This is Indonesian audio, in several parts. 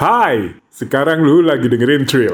Hai, sekarang lu lagi dengerin Trill.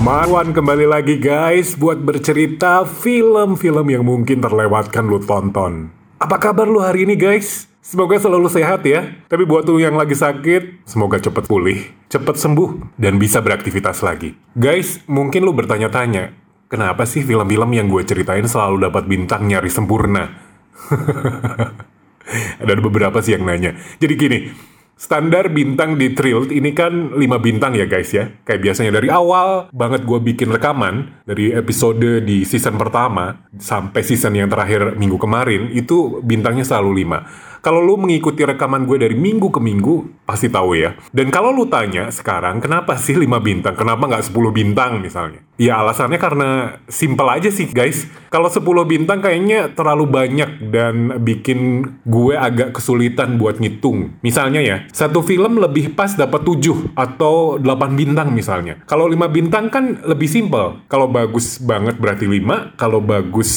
Marwan kembali lagi guys buat bercerita film-film yang mungkin terlewatkan lu tonton. Apa kabar lu hari ini guys? Semoga selalu sehat ya. Tapi buat lu yang lagi sakit, semoga cepet pulih, cepet sembuh, dan bisa beraktivitas lagi. Guys, mungkin lu bertanya-tanya, kenapa sih film-film yang gue ceritain selalu dapat bintang nyari sempurna? Ada beberapa sih yang nanya. Jadi gini, standar bintang di Thrilled ini kan 5 bintang ya guys ya. Kayak biasanya dari awal banget gue bikin rekaman, dari episode di season pertama sampai season yang terakhir minggu kemarin, itu bintangnya selalu 5. Kalau lu mengikuti rekaman gue dari minggu ke minggu, pasti tahu ya. Dan kalau lu tanya sekarang, kenapa sih 5 bintang? Kenapa nggak 10 bintang misalnya? Ya alasannya karena simple aja sih guys. Kalau 10 bintang kayaknya terlalu banyak dan bikin gue agak kesulitan buat ngitung. Misalnya ya, satu film lebih pas dapat 7 atau 8 bintang misalnya. Kalau 5 bintang kan lebih simple. Kalau bagus banget berarti 5, kalau bagus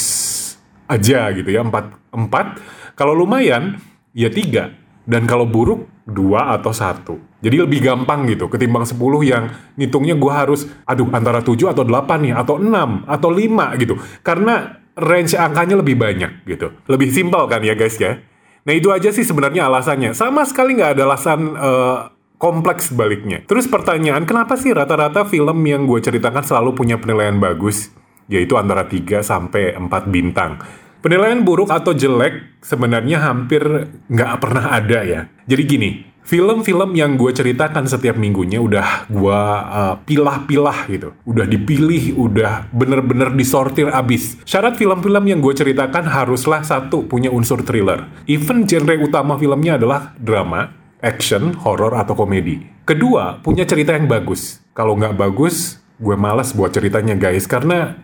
aja gitu ya, 4 4. Kalau lumayan ya tiga. Dan kalau buruk, dua atau satu. Jadi lebih gampang gitu, ketimbang 10 yang ngitungnya gue harus, aduh antara 7 atau 8 nih, atau 6, atau 5 gitu. Karena range angkanya lebih banyak gitu. Lebih simpel kan ya guys ya. Nah itu aja sih sebenarnya alasannya. Sama sekali nggak ada alasan uh, kompleks baliknya. Terus pertanyaan, kenapa sih rata-rata film yang gue ceritakan selalu punya penilaian bagus? Yaitu antara 3 sampai 4 bintang. Penilaian buruk atau jelek sebenarnya hampir nggak pernah ada ya. Jadi gini, film-film yang gue ceritakan setiap minggunya udah gue uh, pilah-pilah gitu. Udah dipilih, udah bener-bener disortir abis. Syarat film-film yang gue ceritakan haruslah satu, punya unsur thriller. Even genre utama filmnya adalah drama, action, horror, atau komedi. Kedua, punya cerita yang bagus. Kalau nggak bagus, gue malas buat ceritanya guys, karena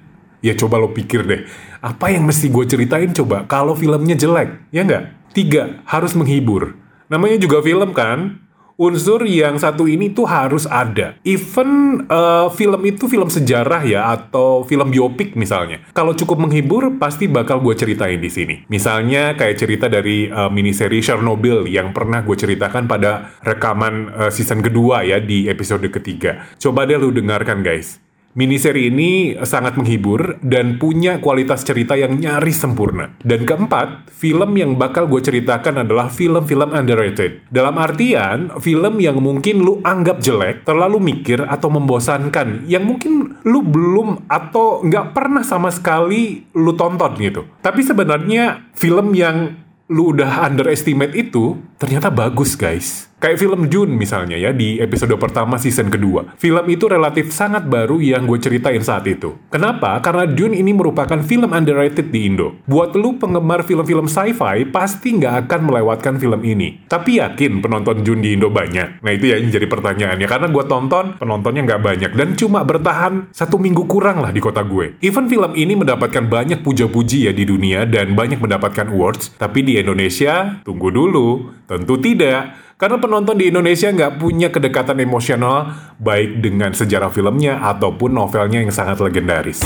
Ya coba lo pikir deh, apa yang mesti gue ceritain coba kalau filmnya jelek, ya nggak? Tiga, harus menghibur. Namanya juga film kan? Unsur yang satu ini tuh harus ada. Even uh, film itu film sejarah ya atau film biopik misalnya. Kalau cukup menghibur pasti bakal gue ceritain di sini. Misalnya kayak cerita dari uh, miniseri Chernobyl yang pernah gue ceritakan pada rekaman uh, season kedua ya di episode ketiga. Coba deh lu dengarkan guys. Miniseri ini sangat menghibur dan punya kualitas cerita yang nyaris sempurna. Dan keempat, film yang bakal gue ceritakan adalah film-film underrated. Dalam artian, film yang mungkin lu anggap jelek, terlalu mikir atau membosankan, yang mungkin lu belum atau nggak pernah sama sekali lu tonton gitu. Tapi sebenarnya film yang lu udah underestimate itu ternyata bagus guys. Kayak film June misalnya ya di episode pertama season kedua. Film itu relatif sangat baru yang gue ceritain saat itu. Kenapa? Karena June ini merupakan film underrated di Indo. Buat lu penggemar film-film sci-fi pasti nggak akan melewatkan film ini. Tapi yakin penonton June di Indo banyak? Nah itu ya yang jadi pertanyaannya. Karena gue tonton penontonnya nggak banyak dan cuma bertahan satu minggu kurang lah di kota gue. Even film ini mendapatkan banyak puja-puji ya di dunia dan banyak mendapatkan awards. Tapi di Indonesia, tunggu dulu. Tentu tidak. Karena penonton di Indonesia nggak punya kedekatan emosional baik dengan sejarah filmnya ataupun novelnya yang sangat legendaris.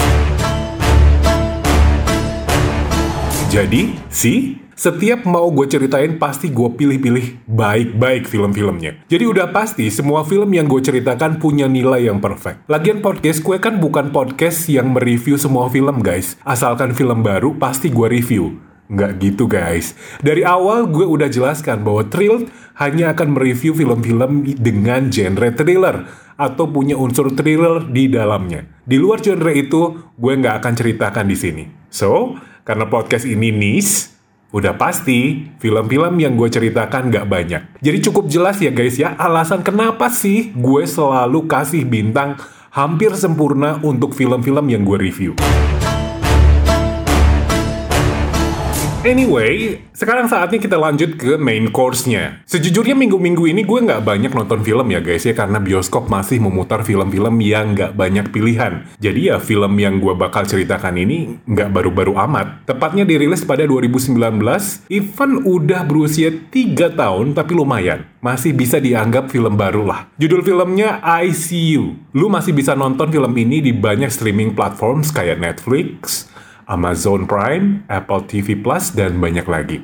Jadi, sih, setiap mau gue ceritain pasti gue pilih-pilih baik-baik film-filmnya. Jadi udah pasti semua film yang gue ceritakan punya nilai yang perfect. Lagian podcast gue kan bukan podcast yang mereview semua film guys. Asalkan film baru pasti gue review. Nggak gitu guys. Dari awal gue udah jelaskan bahwa Thrilled hanya akan mereview film-film dengan genre thriller atau punya unsur thriller di dalamnya. Di luar genre itu, gue nggak akan ceritakan di sini. So, karena podcast ini niche, udah pasti film-film yang gue ceritakan nggak banyak. Jadi cukup jelas ya guys ya, alasan kenapa sih gue selalu kasih bintang hampir sempurna untuk film-film yang gue review. Anyway, sekarang saatnya kita lanjut ke main course-nya. Sejujurnya minggu-minggu ini gue nggak banyak nonton film ya guys ya, karena bioskop masih memutar film-film yang nggak banyak pilihan. Jadi ya film yang gue bakal ceritakan ini nggak baru-baru amat. Tepatnya dirilis pada 2019, even udah berusia 3 tahun tapi lumayan. Masih bisa dianggap film baru lah. Judul filmnya I See You. Lu masih bisa nonton film ini di banyak streaming platforms kayak Netflix, Amazon Prime, Apple TV Plus, dan banyak lagi.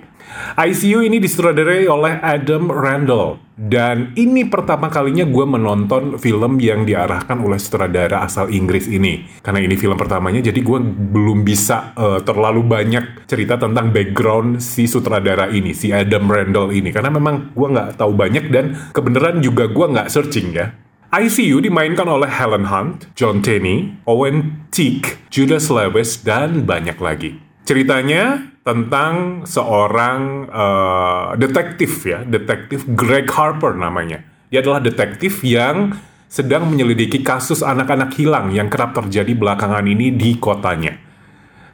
ICU ini disutradarai oleh Adam Randall. Dan ini pertama kalinya gue menonton film yang diarahkan oleh sutradara asal Inggris ini. Karena ini film pertamanya jadi gue belum bisa uh, terlalu banyak cerita tentang background si sutradara ini si Adam Randall ini. Karena memang gue nggak tahu banyak dan kebenaran juga gue nggak searching ya ICU dimainkan oleh Helen Hunt, John Tenney, Owen Teague, Judas Lewis, dan banyak lagi. Ceritanya tentang seorang uh, detektif ya, detektif Greg Harper namanya. Dia adalah detektif yang sedang menyelidiki kasus anak-anak hilang yang kerap terjadi belakangan ini di kotanya.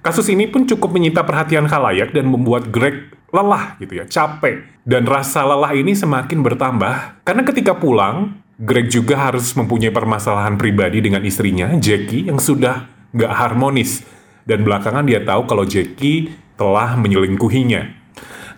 Kasus ini pun cukup menyita perhatian khalayak dan membuat Greg lelah gitu ya, capek. Dan rasa lelah ini semakin bertambah karena ketika pulang, Greg juga harus mempunyai permasalahan pribadi dengan istrinya, Jackie, yang sudah nggak harmonis dan belakangan dia tahu kalau Jackie telah menyelingkuhinya.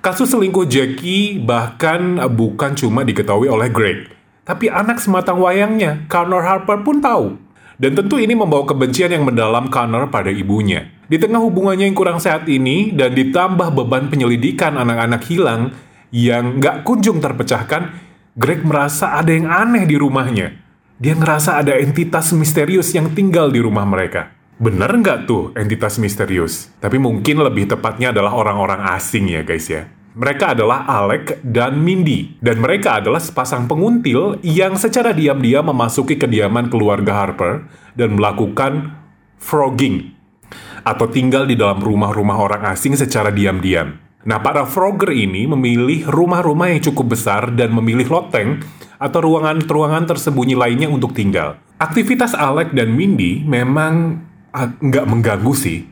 Kasus selingkuh Jackie bahkan bukan cuma diketahui oleh Greg, tapi anak sematang wayangnya, Connor Harper pun tahu. Dan tentu ini membawa kebencian yang mendalam Connor pada ibunya. Di tengah hubungannya yang kurang sehat ini, dan ditambah beban penyelidikan anak-anak hilang yang gak kunjung terpecahkan, Greg merasa ada yang aneh di rumahnya. Dia ngerasa ada entitas misterius yang tinggal di rumah mereka. Bener nggak tuh entitas misterius? Tapi mungkin lebih tepatnya adalah orang-orang asing ya guys ya. Mereka adalah Alec dan Mindy. Dan mereka adalah sepasang penguntil yang secara diam-diam memasuki kediaman keluarga Harper dan melakukan frogging. Atau tinggal di dalam rumah-rumah orang asing secara diam-diam. Nah, para frogger ini memilih rumah-rumah yang cukup besar dan memilih loteng atau ruangan-ruangan tersembunyi lainnya untuk tinggal. Aktivitas Alec dan Mindy memang nggak mengganggu sih,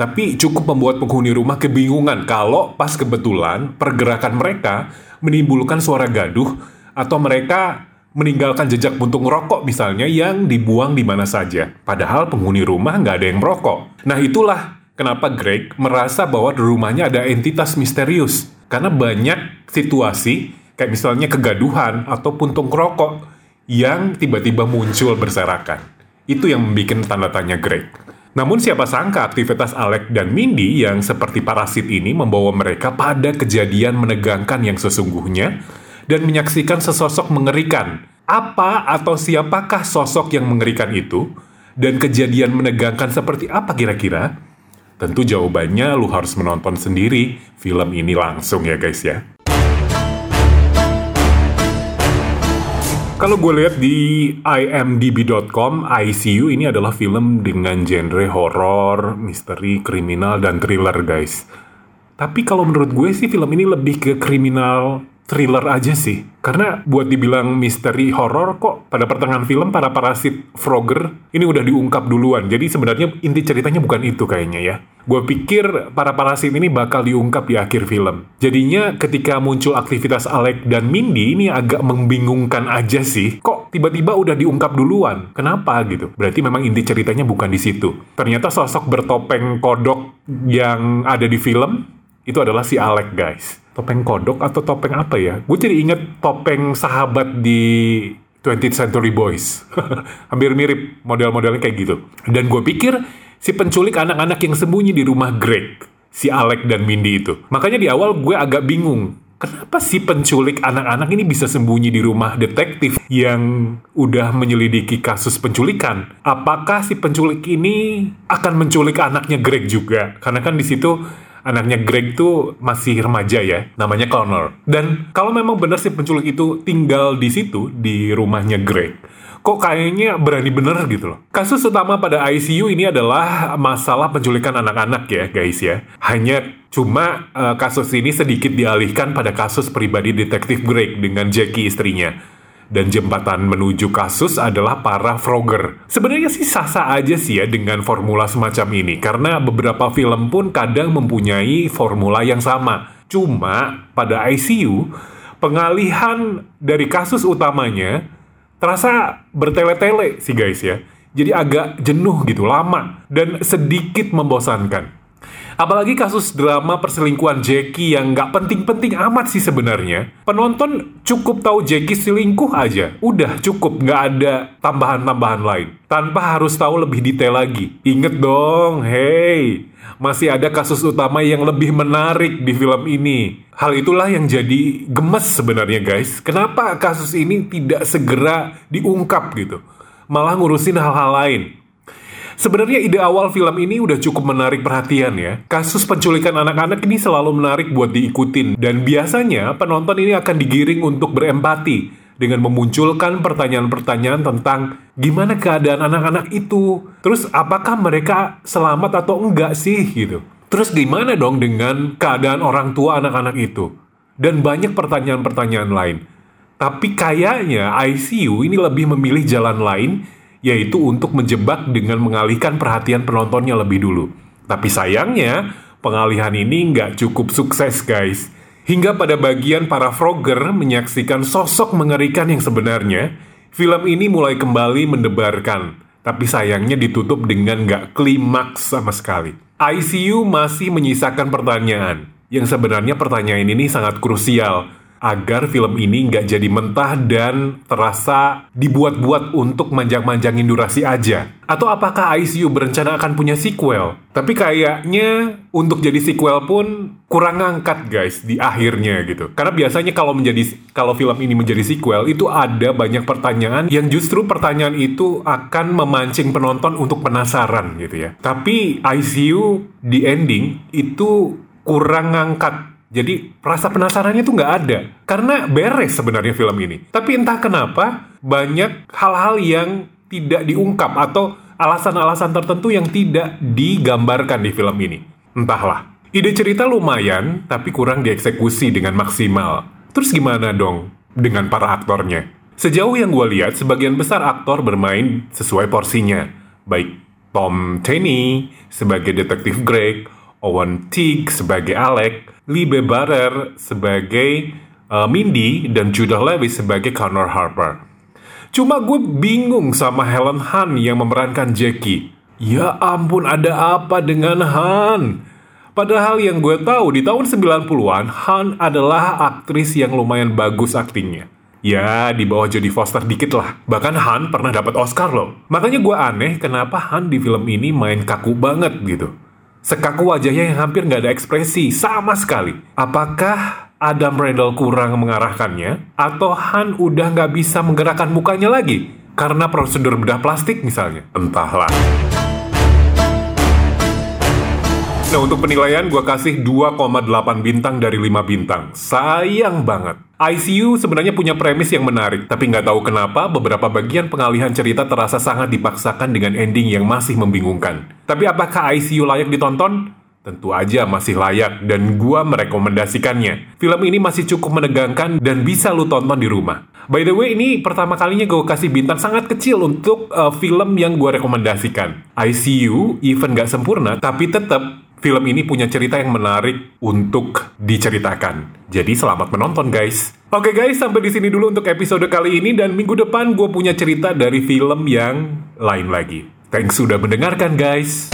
tapi cukup membuat penghuni rumah kebingungan kalau pas kebetulan pergerakan mereka menimbulkan suara gaduh atau mereka meninggalkan jejak puntung rokok misalnya yang dibuang di mana saja. Padahal penghuni rumah nggak ada yang merokok. Nah itulah kenapa Greg merasa bahwa di rumahnya ada entitas misterius. Karena banyak situasi kayak misalnya kegaduhan atau puntung rokok yang tiba-tiba muncul berserakan. Itu yang membuat tanda tanya Greg. Namun siapa sangka aktivitas Alec dan Mindy yang seperti parasit ini membawa mereka pada kejadian menegangkan yang sesungguhnya dan menyaksikan sesosok mengerikan. Apa atau siapakah sosok yang mengerikan itu? Dan kejadian menegangkan seperti apa kira-kira? Tentu jawabannya lu harus menonton sendiri film ini langsung ya guys ya. Kalau gue lihat di imdb.com, ICU ini adalah film dengan genre horor, misteri, kriminal, dan thriller guys. Tapi kalau menurut gue sih film ini lebih ke kriminal thriller aja sih. Karena buat dibilang misteri horor kok pada pertengahan film para parasit Frogger ini udah diungkap duluan. Jadi sebenarnya inti ceritanya bukan itu kayaknya ya. Gue pikir para parasit ini bakal diungkap di akhir film. Jadinya ketika muncul aktivitas Alec dan Mindy ini agak membingungkan aja sih. Kok tiba-tiba udah diungkap duluan? Kenapa gitu? Berarti memang inti ceritanya bukan di situ. Ternyata sosok bertopeng kodok yang ada di film itu adalah si Alec guys topeng kodok atau topeng apa ya? Gue jadi inget topeng sahabat di 20th Century Boys. Hampir mirip model-modelnya kayak gitu. Dan gue pikir si penculik anak-anak yang sembunyi di rumah Greg, si Alec dan Mindy itu. Makanya di awal gue agak bingung. Kenapa si penculik anak-anak ini bisa sembunyi di rumah detektif yang udah menyelidiki kasus penculikan? Apakah si penculik ini akan menculik anaknya Greg juga? Karena kan di situ anaknya Greg tuh masih remaja ya, namanya Connor. Dan kalau memang benar si penculik itu tinggal di situ, di rumahnya Greg, kok kayaknya berani bener gitu loh. Kasus utama pada ICU ini adalah masalah penculikan anak-anak ya guys ya. Hanya cuma uh, kasus ini sedikit dialihkan pada kasus pribadi detektif Greg dengan Jackie istrinya dan jembatan menuju kasus adalah para frogger. Sebenarnya sih sah-sah aja sih ya dengan formula semacam ini karena beberapa film pun kadang mempunyai formula yang sama. Cuma pada ICU pengalihan dari kasus utamanya terasa bertele-tele sih guys ya. Jadi agak jenuh gitu, lama dan sedikit membosankan. Apalagi kasus drama perselingkuhan Jackie yang nggak penting-penting amat sih sebenarnya. Penonton cukup tahu Jackie selingkuh aja. Udah cukup, nggak ada tambahan-tambahan lain. Tanpa harus tahu lebih detail lagi. Ingat dong, hey, masih ada kasus utama yang lebih menarik di film ini. Hal itulah yang jadi gemes sebenarnya guys. Kenapa kasus ini tidak segera diungkap gitu? Malah ngurusin hal-hal lain. Sebenarnya ide awal film ini udah cukup menarik perhatian ya. Kasus penculikan anak-anak ini selalu menarik buat diikutin dan biasanya penonton ini akan digiring untuk berempati dengan memunculkan pertanyaan-pertanyaan tentang gimana keadaan anak-anak itu. Terus apakah mereka selamat atau enggak sih gitu. Terus gimana dong dengan keadaan orang tua anak-anak itu? Dan banyak pertanyaan-pertanyaan lain. Tapi kayaknya ICU ini lebih memilih jalan lain yaitu untuk menjebak dengan mengalihkan perhatian penontonnya lebih dulu. Tapi sayangnya, pengalihan ini nggak cukup sukses guys. Hingga pada bagian para Frogger menyaksikan sosok mengerikan yang sebenarnya, film ini mulai kembali mendebarkan. Tapi sayangnya ditutup dengan nggak klimaks sama sekali. ICU masih menyisakan pertanyaan, yang sebenarnya pertanyaan ini sangat krusial agar film ini nggak jadi mentah dan terasa dibuat-buat untuk manjang-manjangin durasi aja. Atau apakah ICU berencana akan punya sequel? Tapi kayaknya untuk jadi sequel pun kurang ngangkat guys di akhirnya gitu. Karena biasanya kalau menjadi kalau film ini menjadi sequel itu ada banyak pertanyaan yang justru pertanyaan itu akan memancing penonton untuk penasaran gitu ya. Tapi ICU di ending itu kurang ngangkat jadi rasa penasarannya tuh nggak ada. Karena beres sebenarnya film ini. Tapi entah kenapa banyak hal-hal yang tidak diungkap atau alasan-alasan tertentu yang tidak digambarkan di film ini. Entahlah. Ide cerita lumayan, tapi kurang dieksekusi dengan maksimal. Terus gimana dong dengan para aktornya? Sejauh yang gue lihat, sebagian besar aktor bermain sesuai porsinya. Baik Tom Tenney sebagai detektif Greg, Owen Teague sebagai Alec, Libe Barer sebagai uh, Mindy dan Judah Lewis sebagai Connor Harper. Cuma gue bingung sama Helen Han yang memerankan Jackie. Ya ampun ada apa dengan Han? Padahal yang gue tahu di tahun 90-an Han adalah aktris yang lumayan bagus aktingnya. Ya, di bawah Jodie Foster dikit lah. Bahkan Han pernah dapat Oscar loh. Makanya gue aneh kenapa Han di film ini main kaku banget gitu. Sekaku wajahnya yang hampir nggak ada ekspresi sama sekali. Apakah Adam Randall kurang mengarahkannya? Atau Han udah nggak bisa menggerakkan mukanya lagi? Karena prosedur bedah plastik misalnya? Entahlah. Nah untuk penilaian gue kasih 2,8 bintang dari 5 bintang. Sayang banget. ICU sebenarnya punya premis yang menarik, tapi nggak tahu kenapa beberapa bagian pengalihan cerita terasa sangat dipaksakan dengan ending yang masih membingungkan. Tapi apakah ICU layak ditonton? Tentu aja masih layak dan gua merekomendasikannya. Film ini masih cukup menegangkan dan bisa lu tonton di rumah. By the way, ini pertama kalinya gue kasih bintang sangat kecil untuk uh, film yang gue rekomendasikan. ICU, even gak sempurna, tapi tetap film ini punya cerita yang menarik untuk diceritakan. Jadi selamat menonton guys. Oke guys, sampai di sini dulu untuk episode kali ini dan minggu depan gue punya cerita dari film yang lain lagi. Thanks sudah mendengarkan guys.